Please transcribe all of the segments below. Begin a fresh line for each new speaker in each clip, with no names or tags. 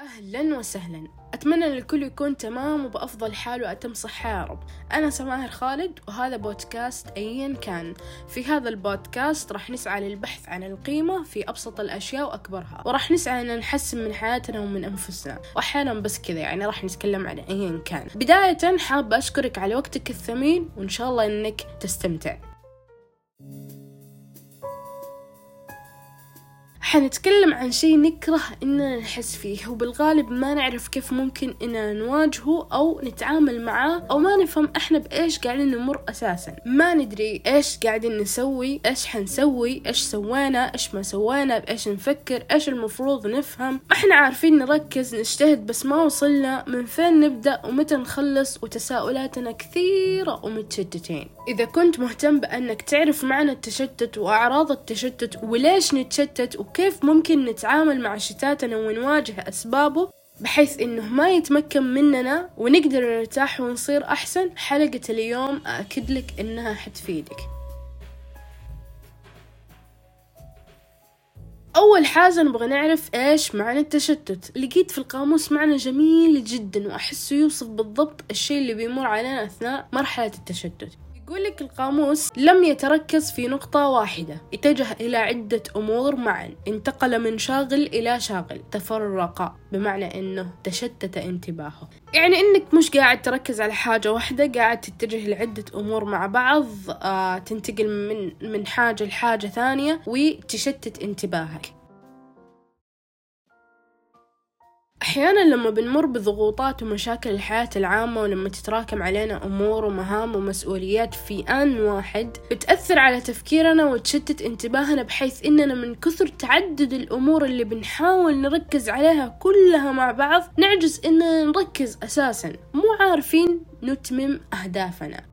أهلا وسهلا. أتمنى أن الكل يكون تمام وبأفضل حال وأتم صحة يا رب. أنا سماهر خالد وهذا بودكاست أيا كان. في هذا البودكاست راح نسعى للبحث عن القيمة في أبسط الأشياء وأكبرها. وراح نسعى أن نحسن من حياتنا ومن أنفسنا. وأحيانا بس كذا يعني راح نتكلم عن أيا كان. بداية حابة أشكرك على وقتك الثمين وإن شاء الله أنك تستمتع. حنتكلم عن شيء نكره إننا نحس فيه وبالغالب ما نعرف كيف ممكن إننا نواجهه أو نتعامل معاه أو ما نفهم إحنا بإيش قاعدين نمر أساسا. ما ندري إيش قاعدين نسوي إيش حنسوي إيش سوينا إيش ما سوينا بإيش نفكر إيش المفروض نفهم. ما إحنا عارفين نركز نجتهد بس ما وصلنا. من فين نبدأ؟ ومتى نخلص؟ وتساؤلاتنا كثيرة ومتشتتين. إذا كنت مهتم بأنك تعرف معنى التشتت وأعراض التشتت وليش نتشتت وكيف ممكن نتعامل مع شتاتنا ونواجه أسبابه بحيث إنه ما يتمكن مننا ونقدر نرتاح ونصير أحسن حلقة اليوم أكد لك إنها حتفيدك. أول حاجة نبغى نعرف إيش معنى التشتت. لقيت في القاموس معنى جميل جدا وأحسه يوصف بالضبط الشيء اللي بيمر علينا أثناء مرحلة التشتت. يقول لك القاموس لم يتركز في نقطة واحدة. اتجه إلى عدة أمور معا. انتقل من شاغل إلى شاغل. تفرق بمعنى أنه تشتت انتباهه. يعني أنك مش قاعد تركز على حاجة واحدة قاعد تتجه لعدة أمور مع بعض آه تنتقل من من حاجة لحاجة ثانية وتشتت انتباهك. أحيانا لما بنمر بضغوطات ومشاكل الحياة العامة ولما تتراكم علينا أمور ومهام ومسؤوليات في آن واحد بتأثر على تفكيرنا وتشتت انتباهنا بحيث إننا من كثر تعدد الأمور اللي بنحاول نركز عليها كلها مع بعض نعجز إننا نركز أساسا مو عارفين نتمم أهدافنا.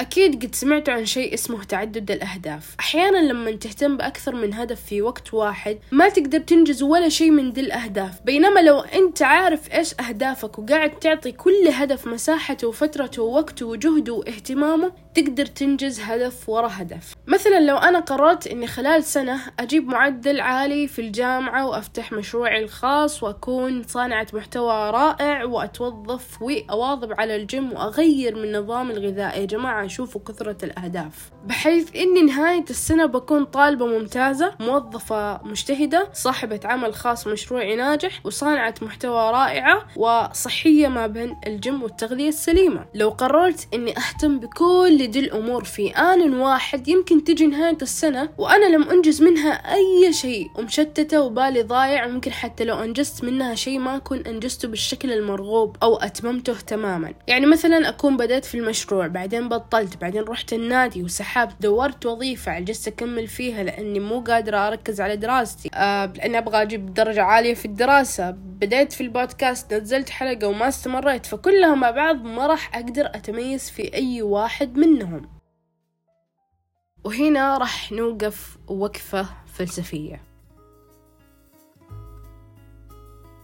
أكيد قد سمعتوا عن شيء اسمه تعدد الأهداف. أحيانا لما تهتم بأكثر من هدف في وقت واحد ما تقدر تنجز ولا شيء من دي الأهداف. بينما لو أنت عارف إيش أهدافك وقاعد تعطي كل هدف مساحته وفترته ووقته وجهده واهتمامه تقدر تنجز هدف ورا هدف. مثلا لو أنا قررت أني خلال سنة أجيب معدل عالي في الجامعة وأفتح مشروعي الخاص وأكون صانعة محتوى رائع وأتوظف وأواظب على الجيم وأغير من نظامي الغذائي. يا جماعة شوفوا كثرة الأهداف. بحيث إني نهاية السنة بكون طالبة ممتازة موظفة مجتهدة صاحبة عمل خاص مشروعي ناجح وصانعة محتوى رائعة وصحية ما بين الجيم والتغذية السليمة. لو قررت إني أهتم بكل دي الأمور في آن واحد يمكن تجي نهاية السنة وأنا لم أنجز منها أي شيء. ومشتتة وبالي ضايع وممكن حتى لو أنجزت منها شيء ما أكون أنجزته بالشكل المرغوب أو أتممته تماما. يعني مثلا أكون بدأت في المشروع بعدين بطلت بعدين رحت النادي وسحبت دورت وظيفة عجزت أكمل فيها لأني مو قادرة أركز على دراستي. آه لأني أبغى أجيب درجة عالية في الدراسة. بديت في البودكاست نزلت حلقة وما استمريت فكلها مع بعض ما راح أقدر أتميز في أي واحد منهم. وهنا راح نوقف وقفة فلسفية.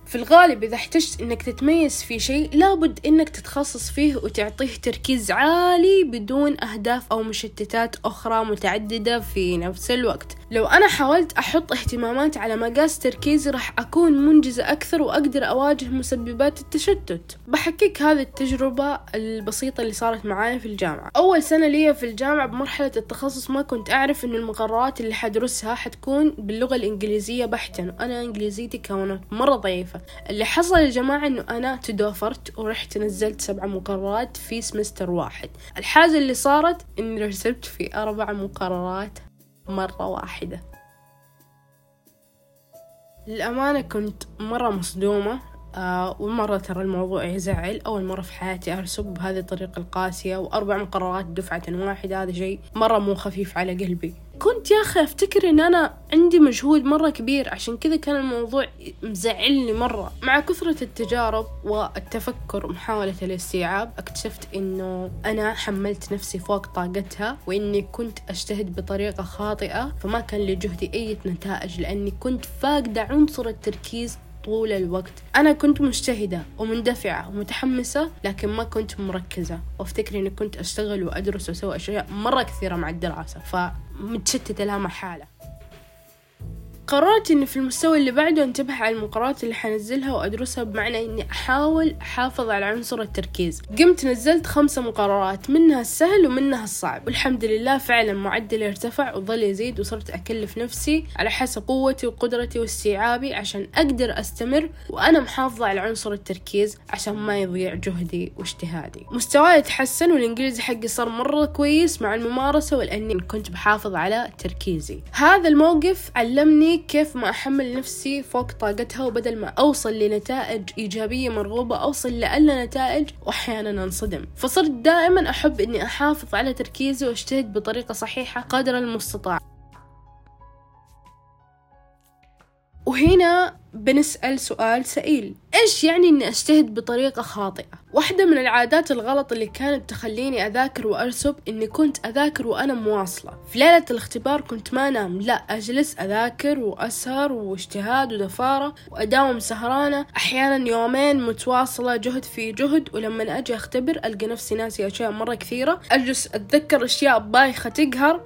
في الغالب إذا احتجت إنك تتميز في شيء لابد إنك تتخصص فيه وتعطيه تركيز عالي بدون أهداف أو مشتتات أخرى متعددة في نفس الوقت. لو أنا حاولت أحط اهتمامات على مقاس تركيزي راح أكون منجزة أكثر وأقدر أواجه مسببات التشتت. بحكيك هذه التجربة البسيطة اللي صارت معايا في الجامعة. أول سنة لي في الجامعة بمرحلة التخصص ما كنت أعرف إن المقررات اللي حدرسها حتكون باللغة الإنجليزية بحتا وأنا إنجليزيتي كانت مرة ضعيفة. اللي حصل يا جماعة إنه أنا تدوفرت ورحت نزلت سبع مقررات في سمستر واحد. الحاجة اللي صارت إني رسبت في أربع مقررات مرة واحدة. للأمانة كنت مرة مصدومة آه ومرة ترى الموضوع يزعل. أول مرة في حياتي أرسب بهذه الطريقة القاسية وأربع مقررات دفعة واحدة هذا شيء مرة مو خفيف على قلبي. كنت يا أخي أفتكر إن أنا عندي مجهود مرة كبير عشان كذا كان الموضوع مزعلني مرة. مع كثرة التجارب والتفكر ومحاولة الاستيعاب اكتشفت إنه أنا حملت نفسي فوق طاقتها وإني كنت أجتهد بطريقة خاطئة فما كان لجهدي أي نتائج لأني كنت فاقدة عنصر التركيز طول الوقت. أنا كنت مجتهدة ومندفعة ومتحمسة لكن ما كنت مركزة. وافتكر إني كنت أشتغل وأدرس وأسوي أشياء مرة كثيرة مع الدراسة فمتشتتة لا محالة قررت اني في المستوى اللي بعده أنتبه على المقررات اللي حنزلها وأدرسها بمعنى إني أحاول أحافظ على عنصر التركيز. قمت نزلت خمسة مقررات منها السهل ومنها الصعب. والحمد لله فعلا معدلي ارتفع وظل يزيد وصرت أكلف نفسي على حسب قوتي وقدرتي واستيعابي عشان أقدر أستمر وأنا محافظة على عنصر التركيز عشان ما يضيع جهدي واجتهادي. مستواي تحسن والإنجليزي حقي صار مرة كويس مع الممارسة والاني كنت بحافظ على تركيزي. هذا الموقف علمني كيف ما أحمل نفسي فوق طاقتها وبدل ما أوصل لنتائج إيجابية مرغوبة أوصل لأقل نتائج وأحيانا أنصدم. فصرت دائما أحب إني أحافظ على تركيزي وأجتهد بطريقة صحيحة قدر المستطاع. وهنا بنسأل سؤال سئيل. إيش يعني إني أجتهد بطريقة خاطئة؟ واحدة من العادات الغلط اللي كانت تخليني أذاكر وأرسب إني كنت أذاكر وأنا مواصلة. في ليلة الاختبار كنت ما أنام لا أجلس أذاكر وأسهر واجتهاد ودفارة وأداوم سهرانة. أحيانا يومين متواصلة جهد في جهد ولما أجي أختبر ألقى نفسي ناسي أشياء مرة كثيرة. أجلس أتذكر أشياء بايخة تقهر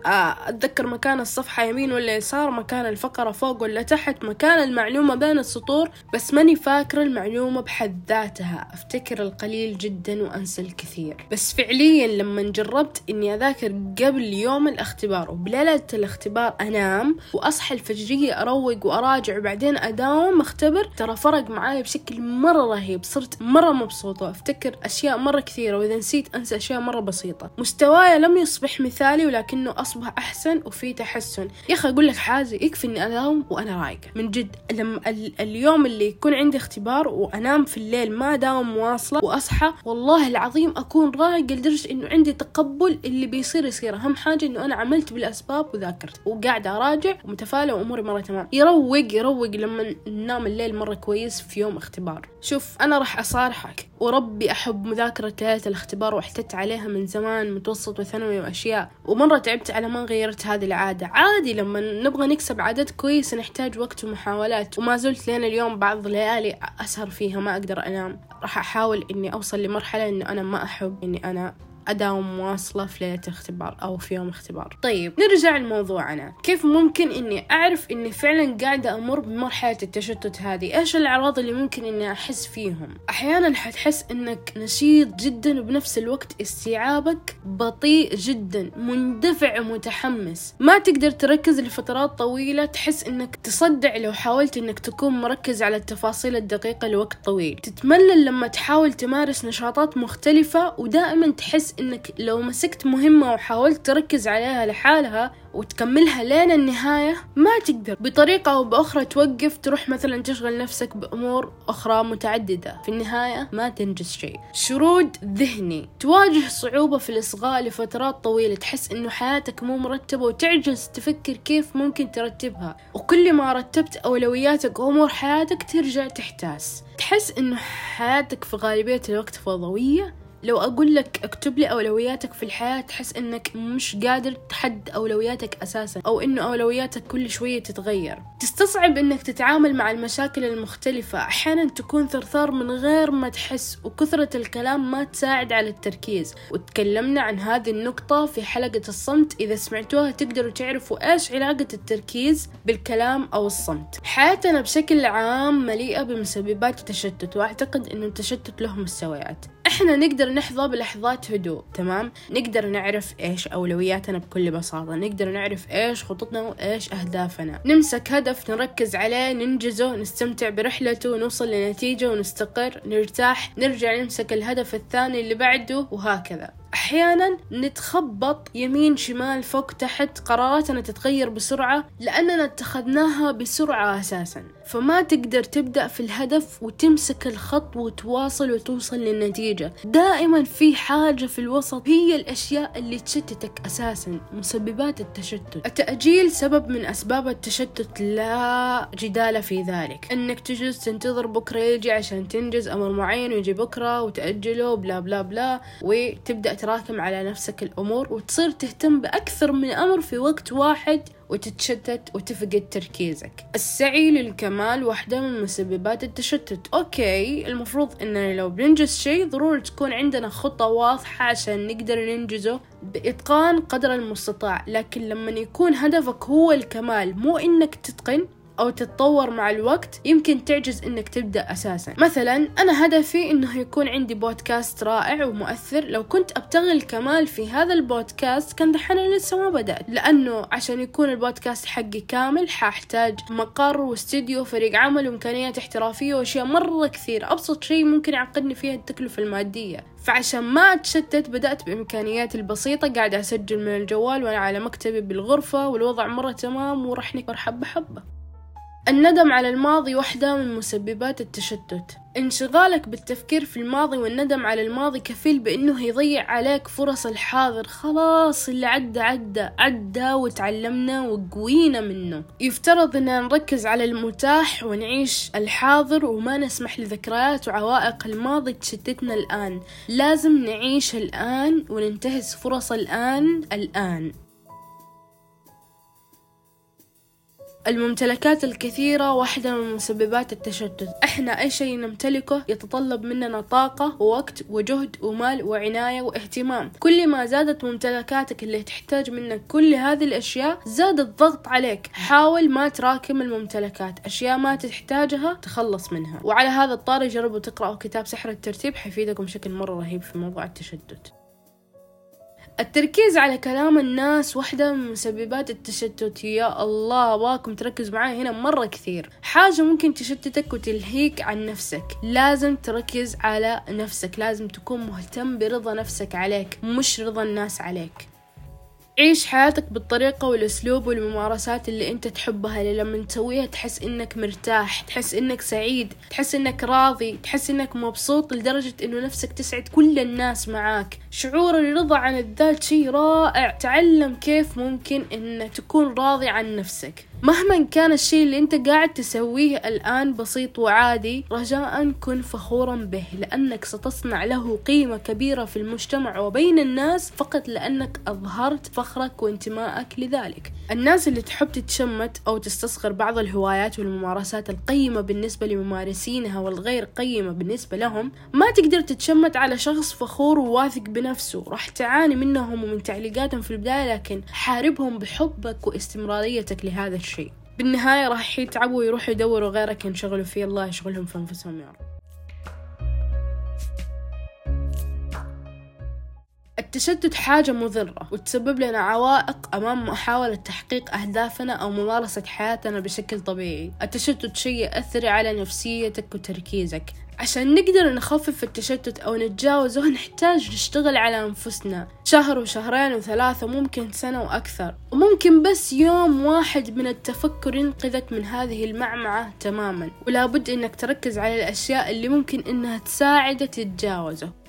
أتذكر مكان الصفحة يمين ولا يسار مكان الفقرة فوق ولا تحت مكان المعلومة بين السطور. بس ماني فاكرة المعلومة. بحد ذاتها. أفتكر القليل جدا وأنسى الكثير. بس فعليا لما جربت إني أذاكر قبل يوم الاختبار وبليلة الاختبار أنام وأصحى الفجرية أروق وأراجع وبعدين أداوم أختبر ترى فرق معاي بشكل مرة رهيب. صرت مرة مبسوطة وأفتكر أشياء مرة كثيرة وإذا نسيت أنسى أشياء مرة بسيطة. مستواي لم يصبح مثالي ولكنه أصبح أحسن وفي تحسن. يا أخي أقول لك حاجة يكفي إني أداوم وأنا رايقة. من جد لما اليوم اللي يكون عندي اختبار وأنام في الليل ما داوم مواصلة وأصحى والله العظيم أكون رايقة لدرجة إنه عندي تقبل اللي بيصير يصير. أهم حاجة إنه أنا عملت بالأسباب وذاكرت وقاعدة أراجع ومتفائلة وأموري مرة تمام. يروق يروق لما ننام الليل مرة كويس في يوم اختبار. شوف أنا راح أصارحك وربي أحب مذاكرة ليلة الاختبار واحتدت عليها من زمان متوسط وثانوي وأشياء ومرة تعبت على ما غيرت هذه العادة. عادي لما نبغى نكسب عادات كويسة نحتاج وقت ومحاولات وما زلت لين اليوم بعض الليالي أسهر فيها ما أقدر أنام. راح أحاول إني أوصل لمرحلة إنه أنا ما أحب إني أنا أداوم مواصلة في ليلة اختبار أو في يوم اختبار. طيب. نرجع لموضوعنا كيف ممكن إني أعرف إني فعلا قاعدة أمر بمرحلة التشتت هذه؟ إيش الأعراض اللي ممكن إني أحس فيهم؟ أحيانا حتحس إنك نشيط جدا وبنفس الوقت استيعابك بطيء جدا مندفع ومتحمس ما تقدر تركز لفترات طويلة تحس إنك تصدع لو حاولت إنك تكون مركز على التفاصيل الدقيقة لوقت طويل. تتملل لما تحاول تمارس نشاطات مختلفة ودائما تحس إنك لو مسكت مهمة وحاولت تركز عليها لحالها وتكملها لين النهاية ما تقدر. بطريقة أو بأخرى توقف تروح مثلا تشغل نفسك بأمور أخرى متعددة. في النهاية ما تنجز شيء. شرود ذهني. تواجه صعوبة في الإصغاء لفترات طويلة. تحس إنه حياتك مو مرتبة وتعجز تفكر كيف ممكن ترتبها. وكل ما رتبت أولوياتك وأمور حياتك ترجع تحتاس. تحس إنه حياتك في غالبية الوقت فوضوية. لو أقول لك اكتب لي أولوياتك في الحياة تحس إنك مش قادر تحدد أولوياتك أساسا أو إنه أولوياتك كل شوية تتغير. تستصعب إنك تتعامل مع المشاكل المختلفة. أحيانا تكون ثرثار من غير ما تحس وكثرة الكلام ما تساعد على التركيز. وتكلمنا عن هذه النقطة في حلقة الصمت. إذا سمعتوها تقدروا تعرفوا إيش علاقة التركيز بالكلام أو الصمت. حياتنا بشكل عام مليئة بمسببات التشتت وأعتقد إنه التشتت له مستويات. إحنا نقدر نحظى بلحظات هدوء تمام؟ نقدر نعرف إيش أولوياتنا بكل بساطة نقدر نعرف إيش خططنا وإيش أهدافنا. نمسك هدف نركز عليه ننجزه نستمتع برحلته نوصل لنتيجة ونستقر نرتاح نرجع نمسك الهدف الثاني اللي بعده وهكذا. أحيانا نتخبط يمين شمال فوق تحت قراراتنا تتغير بسرعة لأننا اتخذناها بسرعة أساسا. فما تقدر تبدأ في الهدف وتمسك الخط وتواصل وتوصل للنتيجة. دائما في حاجة في الوسط هي الأشياء اللي تشتتك أساسا مسببات التشتت. التأجيل سبب من أسباب التشتت لا جدال في ذلك. أنك تجلس تنتظر بكرة يجي عشان تنجز أمر معين ويجي بكرة وتأجله blah blah blah وتبدأ تراكم على نفسك الأمور وتصير تهتم بأكثر من أمر في وقت واحد وتتشتت وتفقد تركيزك. السعي للكمال واحدة من مسببات التشتت. okay المفروض إننا لو بننجز شيء ضروري تكون عندنا خطة واضحة عشان نقدر ننجزه بإتقان قدر المستطاع. لكن لما يكون هدفك هو الكمال مو إنك تتقن أو تتطور مع الوقت يمكن تعجز إنك تبدأ أساسا. مثلا أنا هدفي إنه يكون عندي بودكاست رائع ومؤثر. لو كنت أبتغي الكمال في هذا البودكاست كان دحين لسه ما بدأت. لأنه عشان يكون البودكاست حقي كامل حأحتاج مقر واستديو فريق عمل وإمكانيات احترافية وأشياء مرة كثير أبسط شيء ممكن يعقدني فيها التكلفة المادية. فعشان ما أتشتت بدأت بإمكانياتي البسيطة. قاعدة أسجل من الجوال وأنا على مكتبي بالغرفة والوضع مرة تمام وراح نكبر حبة حبة. الندم على الماضي واحدة من مسببات التشتت. انشغالك بالتفكير في الماضي والندم على الماضي كفيل بأنه يضيع عليك فرص الحاضر. خلاص اللي عدى عدى عدى وتعلمنا وقوينا منه. يفترض أننا نركز على المتاح ونعيش الحاضر وما نسمح لذكريات وعوائق الماضي تشتتنا الآن. لازم نعيش الآن وننتهز فرص الآن الآن. الممتلكات الكثيرة واحدة من مسببات التشتت. إحنا أي شيء نمتلكه يتطلب مننا طاقة ووقت وجهد ومال وعناية واهتمام. كل ما زادت ممتلكاتك اللي تحتاج منك كل هذه الأشياء زاد الضغط عليك. حاول ما تراكم الممتلكات. أشياء ما تحتاجها تخلص منها. وعلى هذا الطاري جربوا تقرأوا كتاب سحر الترتيب. حيفيدكم بشكل مرة رهيب في موضوع التشتت. التركيز على كلام الناس واحدة من مسببات التشتت. يا الله أبغاكم تركزوا معي هنا مرة كثير. حاجة ممكن تشتتك وتلهيك عن نفسك. لازم تركز على نفسك. لازم تكون مهتم برضا نفسك عليك مش رضا الناس عليك. عيش حياتك بالطريقة والأسلوب والممارسات اللي أنت تحبها اللي لما تسويها تحس إنك مرتاح تحس إنك سعيد تحس إنك راضي تحس إنك مبسوط لدرجة إنه نفسك تسعد كل الناس معاك. شعور الرضا عن الذات شيء رائع. تعلم كيف ممكن إنك تكون راضي عن نفسك. مهما كان الشيء اللي أنت قاعد تسويه الآن بسيط وعادي رجاء كن فخورا به لأنك ستصنع له قيمة كبيرة في المجتمع وبين الناس فقط لأنك أظهرت فخرك وانتمائك لذلك. الناس اللي تحب تتشمت أو تستصغر بعض الهوايات والممارسات القيمة بالنسبة لممارسينها والغير قيمة بالنسبة لهم ما تقدر تتشمت على شخص فخور وواثق بنفسه راح تعاني منهم ومن تعليقاتهم في البداية لكن حاربهم بحبك واستمراريتك لهذا الشيء. شيء. بالنهاية راح يتعبوا ويروحوا يدوروا غيرك ينشغلوا فيه. الله يشغلهم في أنفسهم يا رب. التشتت حاجة مضرة وتسبب لنا عوائق أمام محاولة تحقيق أهدافنا أو ممارسة حياتنا بشكل طبيعي. التشتت شيء يأثر على نفسيتك وتركيزك. عشان نقدر نخفف التشتت أو نتجاوزه نحتاج نشتغل على أنفسنا. شهر وشهرين وثلاثة ممكن سنة وأكثر. وممكن بس يوم واحد من التفكر ينقذك من هذه المعمعة تماما. ولا بد إنك تركز على الأشياء اللي ممكن إنها تساعدك تتجاوزه.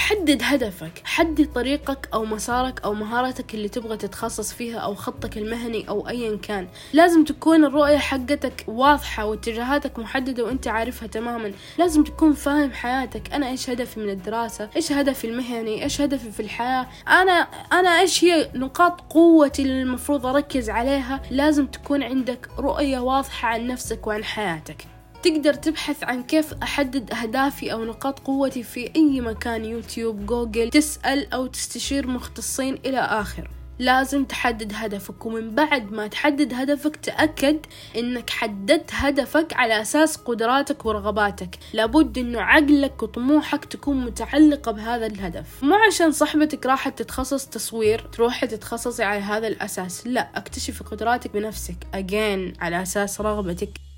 حدد هدفك حدد طريقك أو مسارك أو مهارتك اللي تبغى تتخصص فيها أو خطك المهني أو أيا كان. لازم تكون الرؤية حقتك واضحة واتجاهاتك محددة وأنت عارفها تماما. لازم تكون فاهم حياتك. أنا إيش هدفي من الدراسة؟ إيش هدفي المهني؟ إيش هدفي في الحياة؟ أنا أنا إيش هي نقاط قوتي اللي المفروض أركز عليها؟ لازم تكون عندك رؤية واضحة عن نفسك وعن حياتك. تقدر تبحث عن كيف أحدد أهدافي أو نقاط قوتي في أي مكان يوتيوب جوجل تسأل أو تستشير مختصين إلى آخر. لازم تحدد هدفك ومن بعد ما تحدد هدفك تأكد إنك حددت هدفك على أساس قدراتك ورغباتك. لابد إنه عقلك وطموحك تكون متعلقة بهذا الهدف. مو عشان صاحبتك راحت تتخصص تصوير تروحي تتخصصي على هذا الأساس. لا اكتشفي قدراتك بنفسك. Again على أساس رغبتك.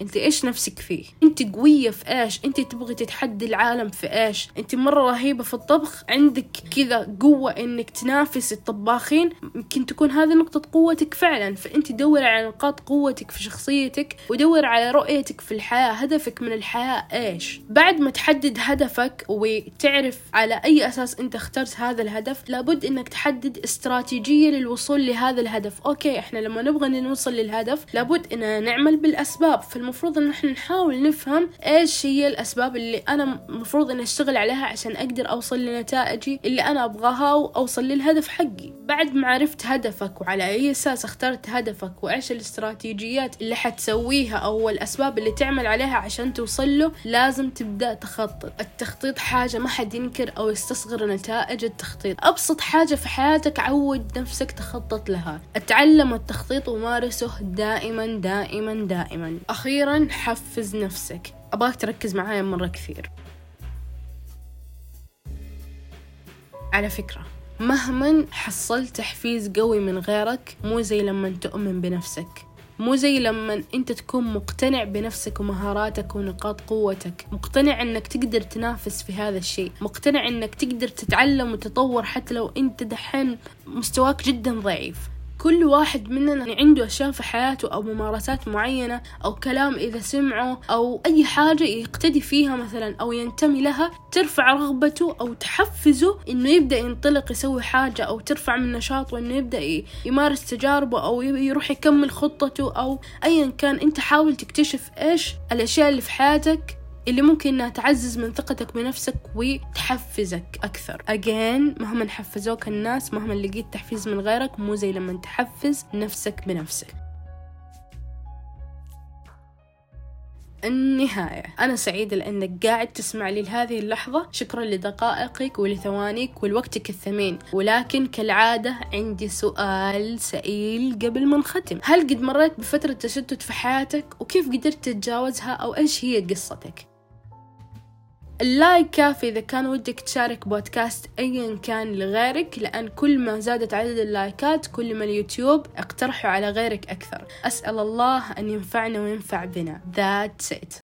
انت إيش نفسك فيه؟ انت قوية في إيش؟ انت تبغي تتحدي العالم في إيش؟ انت مرة رهيبة في الطبخ عندك كذا قوة انك تنافس الطباخين يمكن تكون هذه نقطة قوتك فعلا. فانت دور على نقاط قوتك في شخصيتك ودور على رؤيتك في الحياة هدفك من الحياة إيش؟ بعد ما تحدد هدفك وتعرف على أي أساس انت اخترت هذا الهدف لابد انك تحدد استراتيجية للوصول لهذا الهدف. أوكي إحنا لما نبغى نوصل للهدف لابد إننا نعمل بالأسباب. في المفروض إن إحنا نحاول نفهم أفهم إيش هي الأسباب اللي أنا مفروض إني أشتغل عليها عشان أقدر أوصل لنتائجي اللي أنا أبغاها وأوصل للهدف حقي. بعد ما عرفت هدفك وعلى أي أساس اخترت هدفك وإيش الاستراتيجيات اللي حتسويها أو الأسباب اللي تعمل عليها عشان توصل له لازم تبدأ تخطط. التخطيط حاجة ما حد ينكر أو يستصغر نتائج التخطيط. أبسط حاجة في حياتك عود نفسك تخطط لها. أتعلم التخطيط ومارسه دائما دائما دائما. أخيرا حفز نفسك. أبغاك تركز معايا مرة كثير. على فكرة مهما حصلت تحفيز قوي من غيرك مو زي لما تؤمن بنفسك. مو زي لما أنت تكون مقتنع بنفسك ومهاراتك ونقاط قوتك. مقتنع إنك تقدر تنافس في هذا الشيء. مقتنع إنك تقدر تتعلم وتطور حتى لو أنت دحين مستواك جدا ضعيف. كل واحد مننا عنده أشياء في حياته أو ممارسات معينة أو كلام إذا سمعه أو أي حاجة يقتدي فيها مثلا أو ينتمي لها ترفع رغبته أو تحفزه إنه يبدأ ينطلق يسوي حاجة أو ترفع من نشاطه إنه يبدأ يمارس تجاربه أو يروح يكمل خطته أو أيا كان. أنت حاول تكتشف إيش الأشياء اللي في حياتك اللي ممكن إنها تعزز من ثقتك بنفسك وتحفزك أكثر. Again مهما حفزوك الناس مهما لقيت تحفيز من غيرك مو زي لما تحفز نفسك بنفسك. النهاية. أنا سعيدة لأنك قاعد تسمع لي لهذه اللحظة. شكرا لدقائقك ولثوانيك ولوقتك الثمين. ولكن كالعادة عندي سؤال سئيل قبل ما نختم. هل قد مريت بفترة تشتت في حياتك؟ وكيف قدرت تتجاوزها؟ أو إيش هي قصتك؟ ال like كافي إذا كان ودك تشارك بودكاست أيا كان لغيرك لأن كل ما زادت عدد اللايكات كل ما اليوتيوب اقترحوا على غيرك أكثر. أسأل الله أن ينفعنا وينفع بنا. That's it.